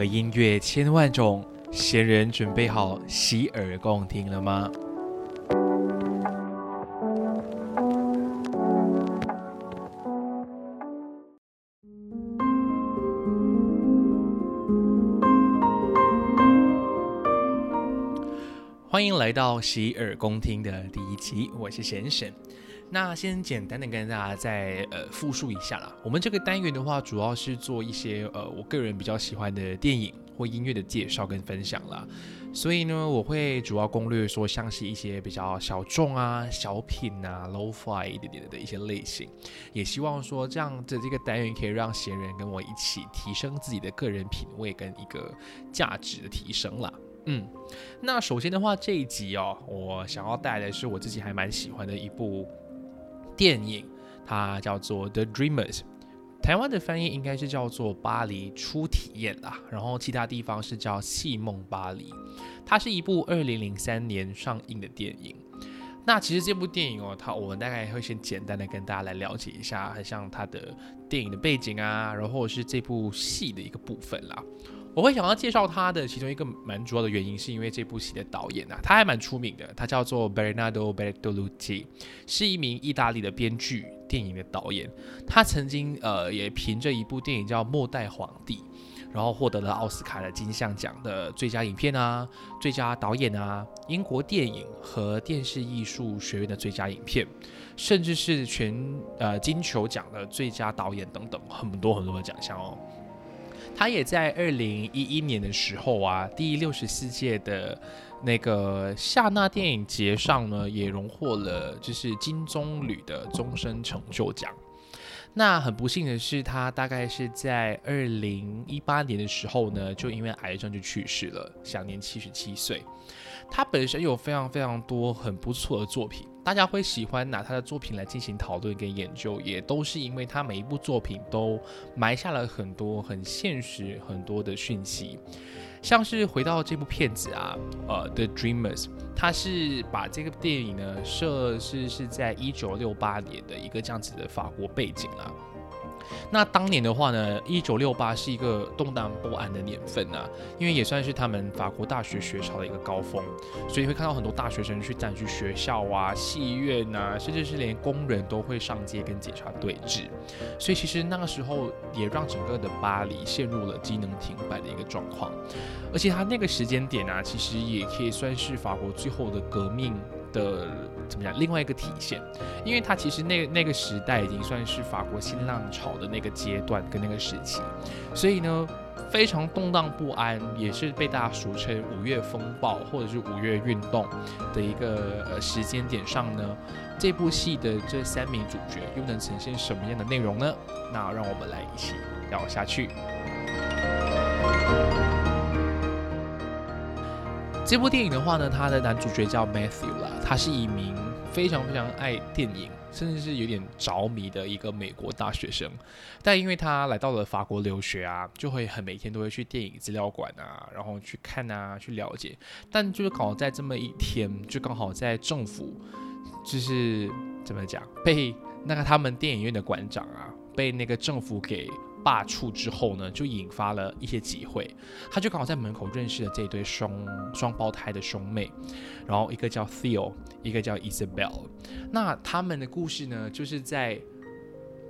和音乐千万种，闲人准备好洗耳恭听了吗？欢迎来到洗耳恭听的第一集，我是贤贤。那先简单的跟大家再呃复述一下啦。我们这个单元的话，主要是做一些呃我个人比较喜欢的电影或音乐的介绍跟分享啦。所以呢，我会主要攻略说像是一些比较小众啊、小品啊、low-fi 一点点的一些类型。也希望说这样的这个单元可以让闲人跟我一起提升自己的个人品味跟一个价值的提升啦。嗯，那首先的话，这一集哦，我想要带来的是我自己还蛮喜欢的一部。电影它叫做《The Dreamers》，台湾的翻译应该是叫做《巴黎初体验》啦，然后其他地方是叫《戏梦巴黎》。它是一部二零零三年上映的电影。那其实这部电影哦，它我们大概会先简单的跟大家来了解一下，很像它的电影的背景啊，然后是这部戏的一个部分啦。我会想要介绍他的其中一个蛮主要的原因，是因为这部戏的导演啊，他还蛮出名的，他叫做 Bernardo Bertolucci，是一名意大利的编剧、电影的导演。他曾经呃也凭着一部电影叫《末代皇帝》，然后获得了奥斯卡的金像奖的最佳影片啊、最佳导演啊、英国电影和电视艺术学院的最佳影片，甚至是全呃金球奖的最佳导演等等很多很多的奖项哦。他也在二零一一年的时候啊，第六十四届的那个夏纳电影节上呢，也荣获了就是金棕榈的终身成就奖。那很不幸的是，他大概是在二零一八年的时候呢，就因为癌症就去世了，享年七十七岁。他本身有非常非常多很不错的作品，大家会喜欢拿他的作品来进行讨论跟研究，也都是因为他每一部作品都埋下了很多很现实很多的讯息。像是回到这部片子啊，呃，《The Dreamers》，他是把这个电影呢设是是在一九六八年的一个这样子的法国背景啊。那当年的话呢，一九六八是一个动荡不安的年份啊，因为也算是他们法国大学学潮的一个高峰，所以会看到很多大学生去占据学校啊、戏院啊，甚至是连工人都会上街跟警察对峙，所以其实那个时候也让整个的巴黎陷入了机能停摆的一个状况，而且他那个时间点啊，其实也可以算是法国最后的革命。的怎么讲？另外一个体现，因为它其实那那个时代已经算是法国新浪潮的那个阶段跟那个时期，所以呢非常动荡不安，也是被大家俗称五月风暴或者是五月运动的一个呃时间点上呢，这部戏的这三名主角又能呈现什么样的内容呢？那让我们来一起聊下去。这部电影的话呢，它的男主角叫 Matthew 啦，他是一名非常非常爱电影，甚至是有点着迷的一个美国大学生。但因为他来到了法国留学啊，就会很每天都会去电影资料馆啊，然后去看啊，去了解。但就是刚好在这么一天，就刚好在政府就是怎么讲，被那个他们电影院的馆长啊，被那个政府给。罢黜之后呢，就引发了一些集会。他就刚好在门口认识了这对双双胞胎的兄妹，然后一个叫 Theo，一个叫 Isabel。那他们的故事呢，就是在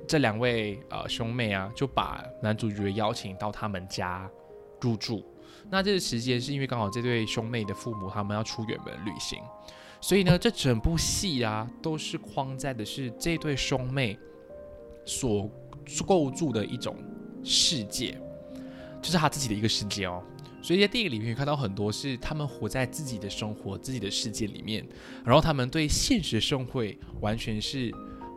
这两位呃兄妹啊，就把男主角邀请到他们家入住。那这个时间是因为刚好这对兄妹的父母他们要出远门旅行，所以呢，这整部戏啊都是框在的是这对兄妹所。构筑的一种世界，就是他自己的一个世界哦。所以在电影里面看到很多是他们活在自己的生活、自己的世界里面，然后他们对现实社会完全是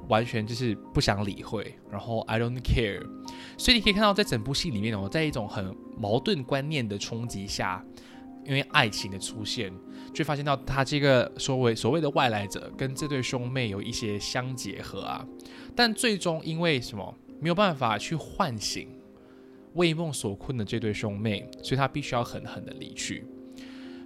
完全就是不想理会，然后 I don't care。所以你可以看到在整部戏里面哦，在一种很矛盾观念的冲击下，因为爱情的出现，就发现到他这个所谓所谓的外来者跟这对兄妹有一些相结合啊，但最终因为什么？没有办法去唤醒为梦所困的这对兄妹，所以他必须要狠狠的离去。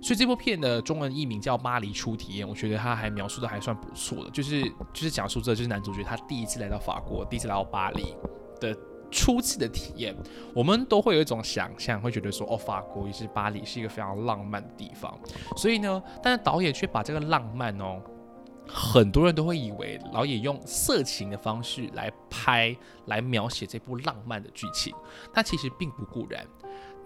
所以这部片的中文译名叫《巴黎初体验》，我觉得他还描述的还算不错的，就是就是讲述这就是男主角他第一次来到法国，第一次来到巴黎的初次的体验，我们都会有一种想象，会觉得说，哦，法国也是巴黎，是一个非常浪漫的地方。所以呢，但是导演却把这个浪漫哦，很多人都会以为老野用色情的方式来拍，来描写这部浪漫的剧情，但其实并不固然。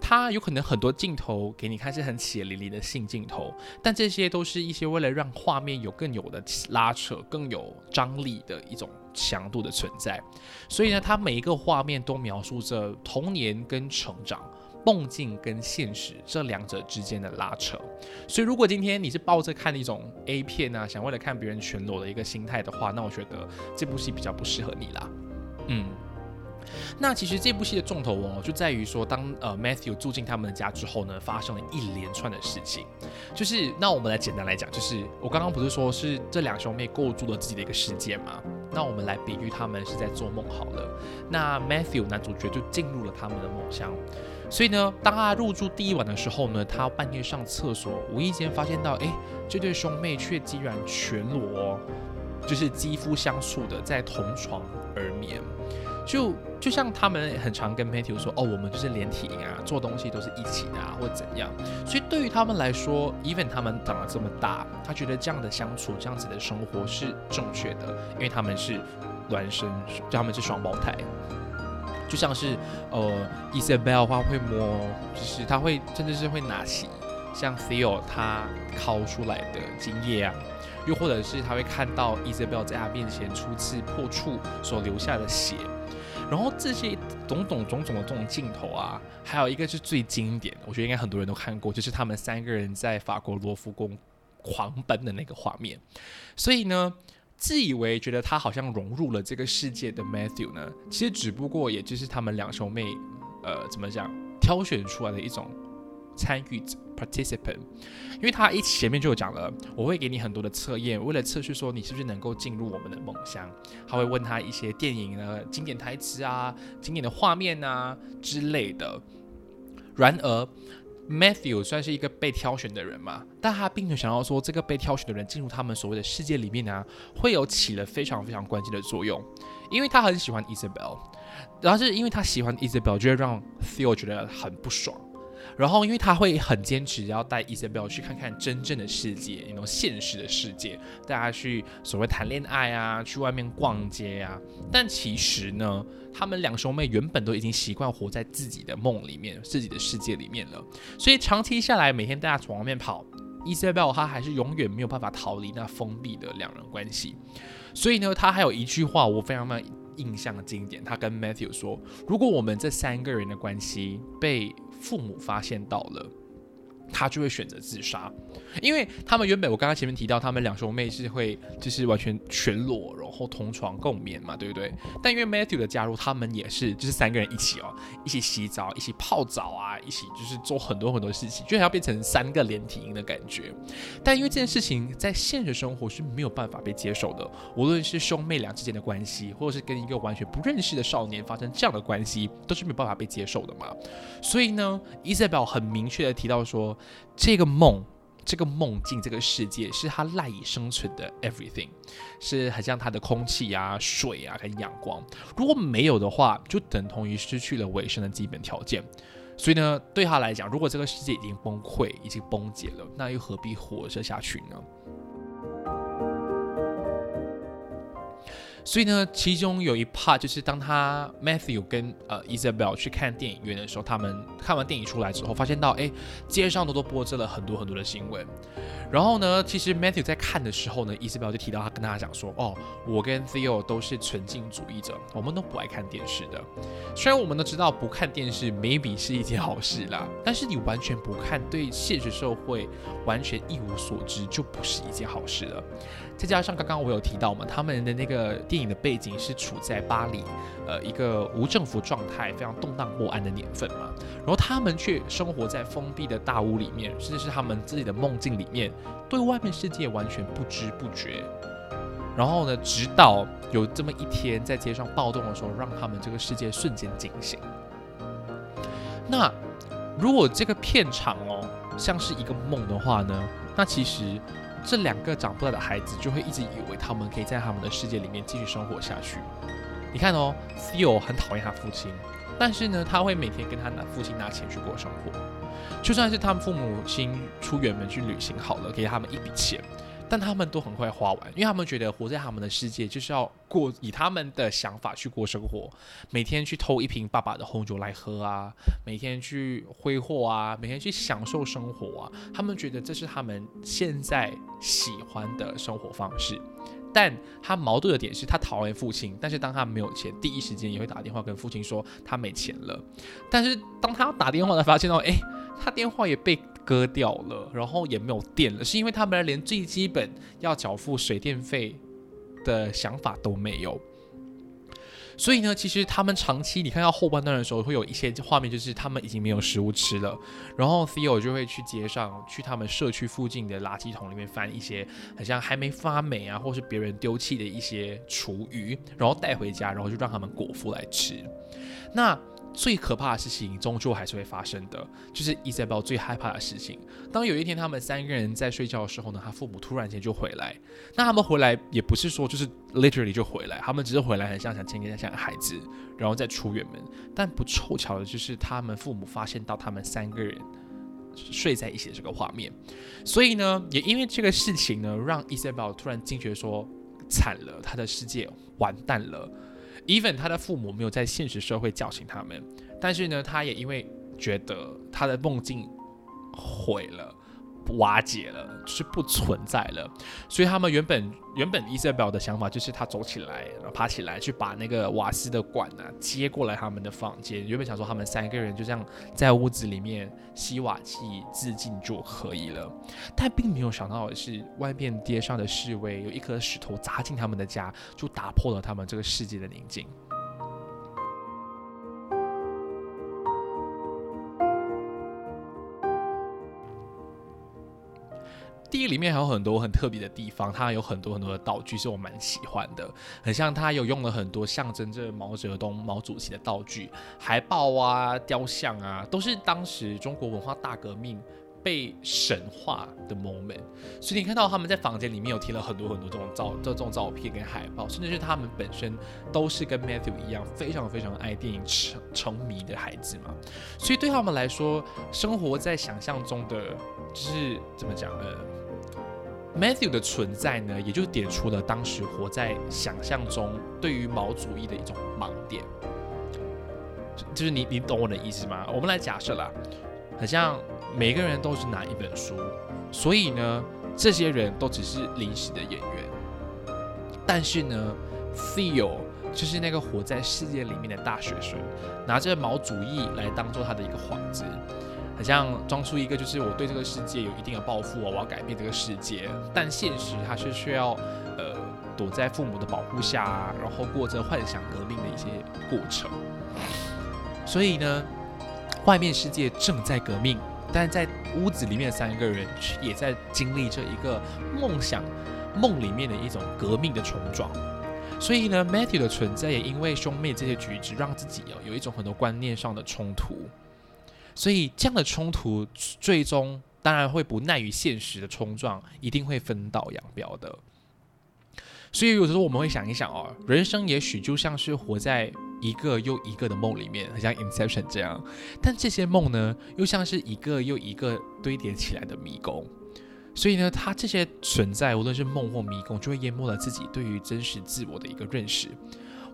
它有可能很多镜头给你看是很血淋淋的性镜头，但这些都是一些为了让画面有更有的拉扯、更有张力的一种强度的存在。所以呢，它每一个画面都描述着童年跟成长、梦境跟现实这两者之间的拉扯。所以，如果今天你是抱着看一种 A 片啊，想为了看别人全裸的一个心态的话，那我觉得这部戏比较不适合你啦。嗯。那其实这部戏的重头哦，就在于说，当呃 Matthew 住进他们的家之后呢，发生了一连串的事情。就是那我们来简单来讲，就是我刚刚不是说是这两兄妹构筑了自己的一个世界吗？那我们来比喻他们是在做梦好了。那 Matthew 男主角就进入了他们的梦乡。所以呢，当他入住第一晚的时候呢，他半夜上厕所，无意间发现到，哎，这对兄妹却竟然全裸，就是肌肤相触的在同床而眠。就就像他们很常跟 Matthew 说，哦，我们就是连体婴啊，做东西都是一起的啊，或怎样。所以对于他们来说，even 他们长得这么大，他觉得这样的相处，这样子的生活是正确的，因为他们是孪生，就他们是双胞胎。就像是呃，Isabel 的话会摸，就是他会甚至是会拿起像 Theo 他掏出来的精液啊，又或者是他会看到 Isabel 在他面前初次破处所留下的血。然后这些种种种种的这种镜头啊，还有一个是最经典的，我觉得应该很多人都看过，就是他们三个人在法国罗浮宫狂奔的那个画面。所以呢，自以为觉得他好像融入了这个世界的 Matthew 呢，其实只不过也就是他们两兄妹，呃，怎么讲，挑选出来的一种。参与者 participant，因为他一前面就有讲了，我会给你很多的测验，为了测试说你是不是能够进入我们的梦乡。他会问他一些电影的经典台词啊、经典的画面啊之类的。然而，Matthew 算是一个被挑选的人嘛，但他并没有想到说这个被挑选的人进入他们所谓的世界里面呢，会有起了非常非常关键的作用，因为他很喜欢 Isabel，然后是因为他喜欢 Isabel，就会让 Theo 觉得很不爽。然后，因为他会很坚持要带 Isabel 去看看真正的世界，那种现实的世界，带他去所谓谈恋爱啊，去外面逛街啊。但其实呢，他们两兄妹原本都已经习惯活在自己的梦里面、自己的世界里面了。所以长期下来，每天带他从外面跑，Isabel 他还是永远没有办法逃离那封闭的两人关系。所以呢，他还有一句话我非常非常印象经典，他跟 Matthew 说：“如果我们这三个人的关系被……”父母发现到了，他就会选择自杀，因为他们原本我刚刚前面提到，他们两兄妹是会就是完全全裸，然后同床共眠嘛，对不对？但因为 Matthew 的加入，他们也是就是三个人一起哦，一起洗澡，一起泡澡啊，一起就是做很多很多事情，就要变成三个连体婴的感觉。但因为这件事情在现实生活是没有办法被接受的，无论是兄妹俩之间的关系，或者是跟一个完全不认识的少年发生这样的关系，都是没有办法被接受的嘛。所以呢，Isabel 很明确的提到说，这个梦。这个梦境，这个世界是他赖以生存的 everything，是很像他的空气啊、水啊跟阳光。如果没有的话，就等同于失去了维生的基本条件。所以呢，对他来讲，如果这个世界已经崩溃、已经崩解了，那又何必活着下去呢？所以呢，其中有一 part 就是当他 Matthew 跟呃 Isabel 去看电影院的时候，他们看完电影出来之后，发现到哎，街上都都播着了很多很多的新闻。然后呢，其实 Matthew 在看的时候呢，Isabel 就提到他跟大家讲说，哦，我跟 Theo 都是纯净主义者，我们都不爱看电视的。虽然我们都知道不看电视 maybe 是一件好事啦，但是你完全不看，对现实社会完全一无所知，就不是一件好事了。再加上刚刚我有提到嘛，他们的那个电影的背景是处在巴黎，呃，一个无政府状态、非常动荡不安的年份嘛。然后他们却生活在封闭的大屋里面，甚至是他们自己的梦境里面，对外面世界完全不知不觉。然后呢，直到有这么一天在街上暴动的时候，让他们这个世界瞬间惊醒。那如果这个片场哦像是一个梦的话呢，那其实。这两个长不大的孩子就会一直以为他们可以在他们的世界里面继续生活下去，你看哦，Theo 很讨厌他父亲，但是呢，他会每天跟他拿父亲拿钱去过生活。就算是他们父母亲出远门去旅行好了，给他们一笔钱，但他们都很快花完，因为他们觉得活在他们的世界就是要过以他们的想法去过生活，每天去偷一瓶爸爸的红酒来喝啊，每天去挥霍啊，每天去享受生活啊，他们觉得这是他们现在喜欢的生活方式。但他矛盾的点是他讨厌父亲，但是当他没有钱，第一时间也会打电话跟父亲说他没钱了。但是当他打电话才发现到，哎，他电话也被割掉了，然后也没有电了，是因为他们连最基本要缴付水电费的想法都没有。所以呢，其实他们长期你看到后半段的时候，会有一些画面，就是他们已经没有食物吃了，然后 Theo 就会去街上，去他们社区附近的垃圾桶里面翻一些好像还没发霉啊，或是别人丢弃的一些厨余，然后带回家，然后就让他们果腹来吃。那最可怕的事情终究还是会发生的，就是 Isabel 最害怕的事情。当有一天他们三个人在睡觉的时候呢，他父母突然间就回来。那他们回来也不是说就是 literally 就回来，他们只是回来很像想见一下孩子，然后再出远门。但不凑巧的就是他们父母发现到他们三个人睡在一起的这个画面，所以呢，也因为这个事情呢，让 Isabel 突然惊觉说惨了，他的世界完蛋了。Even 他的父母没有在现实社会叫醒他们，但是呢，他也因为觉得他的梦境毁了。瓦解了，是不存在了。所以他们原本原本伊瑟表的想法就是他走起来，然后爬起来去把那个瓦斯的管啊接过来他们的房间。原本想说他们三个人就这样在屋子里面吸瓦气自尽就可以了，但并没有想到的是，外面街上的示威有一颗石头砸进他们的家，就打破了他们这个世界的宁静。第一里面还有很多很特别的地方，它有很多很多的道具是我蛮喜欢的，很像它有用了很多象征着毛泽东毛主席的道具，海报啊、雕像啊，都是当时中国文化大革命被神化的 moment。所以你看到他们在房间里面有贴了很多很多这种照这种照片跟海报，甚至是他们本身都是跟 Matthew 一样非常非常爱电影成成迷的孩子嘛，所以对他们来说，生活在想象中的就是怎么讲呢？Matthew 的存在呢，也就点出了当时活在想象中对于毛主义的一种盲点。就是你，你懂我的意思吗？我们来假设啦，好像每个人都是拿一本书，所以呢，这些人都只是临时的演员。但是呢，Theo 就是那个活在世界里面的大学生，拿着毛主义来当做他的一个幌子。好像装出一个，就是我对这个世界有一定的抱负哦，我要改变这个世界。但现实他是需要，呃，躲在父母的保护下，然后过着幻想革命的一些过程。所以呢，外面世界正在革命，但在屋子里面三个人也在经历着一个梦想梦里面的一种革命的冲撞。所以呢，Matthew 的存在也因为兄妹这些举止，让自己哦有一种很多观念上的冲突。所以这样的冲突，最终当然会不耐于现实的冲撞，一定会分道扬镳的。所以有时候我们会想一想哦，人生也许就像是活在一个又一个的梦里面，很像 Inception 这样。但这些梦呢，又像是一个又一个堆叠起来的迷宫。所以呢，它这些存在，无论是梦或迷宫，就会淹没了自己对于真实自我的一个认识。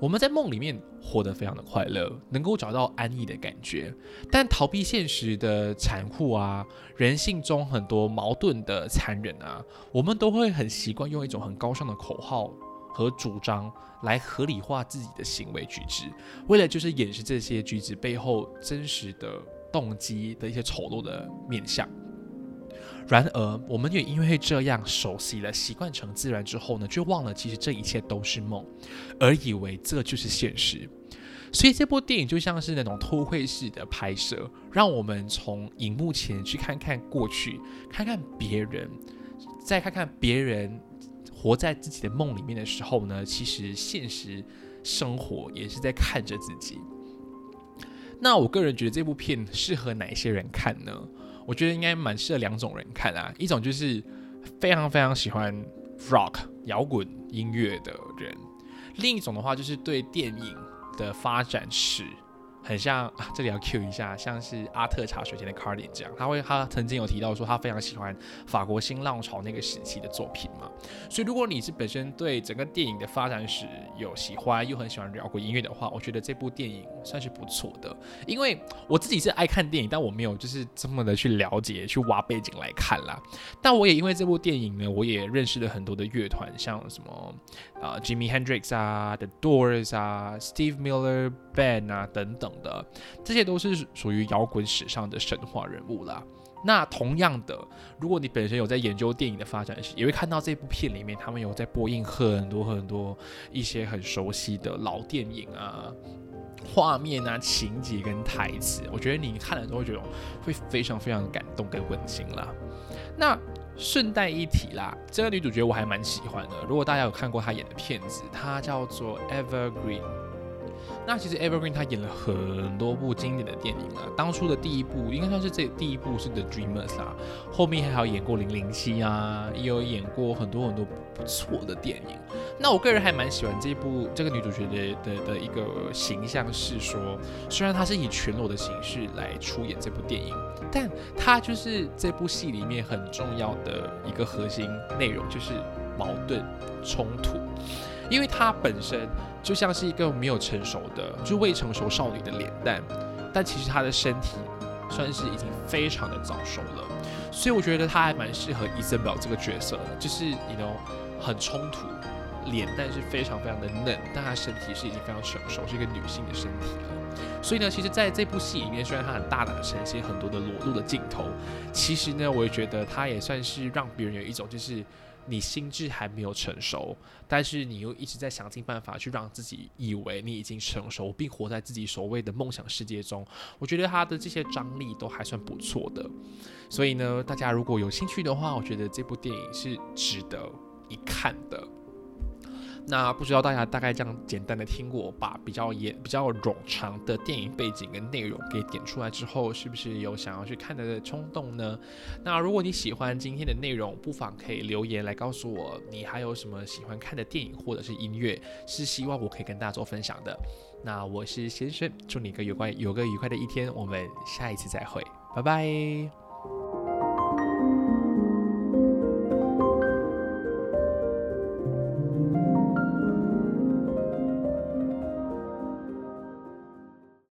我们在梦里面活得非常的快乐，能够找到安逸的感觉，但逃避现实的残酷啊，人性中很多矛盾的残忍啊，我们都会很习惯用一种很高尚的口号和主张来合理化自己的行为举止，为了就是掩饰这些举止背后真实的动机的一些丑陋的面相。然而，我们也因为这样熟悉了、习惯成自然之后呢，就忘了其实这一切都是梦，而以为这就是现实。所以这部电影就像是那种偷窥式的拍摄，让我们从荧幕前去看看过去，看看别人，再看看别人活在自己的梦里面的时候呢，其实现实生活也是在看着自己。那我个人觉得这部片适合哪一些人看呢？我觉得应该蛮适合两种人看啊，一种就是非常非常喜欢 rock 摇滚音乐的人，另一种的话就是对电影的发展史。很像啊，这里要 cue 一下，像是阿特茶水间的 Cardin 这样，他会他曾经有提到说他非常喜欢法国新浪潮那个时期的作品嘛。所以如果你是本身对整个电影的发展史有喜欢，又很喜欢摇滚音乐的话，我觉得这部电影算是不错的。因为我自己是爱看电影，但我没有就是这么的去了解、去挖背景来看啦。但我也因为这部电影呢，我也认识了很多的乐团，像什么啊 Jimmy Hendrix 啊、The Doors 啊、Steve Miller Band 啊等等。的这些都是属于摇滚史上的神话人物啦。那同样的，如果你本身有在研究电影的发展史，也会看到这部片里面他们有在播映很多很多一些很熟悉的老电影啊、画面啊、情节跟台词。我觉得你看了之后会觉得会非常非常感动跟温馨啦。那顺带一提啦，这个女主角我还蛮喜欢的。如果大家有看过她演的片子，她叫做 Evergreen。那其实 Evergreen 他演了很多部经典的电影啊，当初的第一部应该算是这第一部是 The Dreamers 啊，后面还有演过零零七啊，也有演过很多很多不错的电影。那我个人还蛮喜欢这部这个女主角的的的一个形象，是说虽然她是以全裸的形式来出演这部电影，但她就是这部戏里面很重要的一个核心内容，就是矛盾冲突。因为她本身就像是一个没有成熟的，就未成熟少女的脸蛋，但其实她的身体算是已经非常的早熟了，所以我觉得她还蛮适合伊森堡这个角色的，就是你 know 很冲突，脸蛋是非常非常的嫩，但她身体是已经非常成熟，是一个女性的身体了。所以呢，其实在这部戏里面，虽然她很大胆的呈现很多的裸露的镜头，其实呢，我也觉得她也算是让别人有一种就是。你心智还没有成熟，但是你又一直在想尽办法去让自己以为你已经成熟，并活在自己所谓的梦想世界中。我觉得他的这些张力都还算不错的，所以呢，大家如果有兴趣的话，我觉得这部电影是值得一看的。那不知道大家大概这样简单的听过，把比较严、比较冗长的电影背景跟内容给点出来之后，是不是有想要去看的冲动呢？那如果你喜欢今天的内容，不妨可以留言来告诉我，你还有什么喜欢看的电影或者是音乐，是希望我可以跟大家做分享的。那我是先生，祝你个愉快有个愉快的一天，我们下一次再会，拜拜。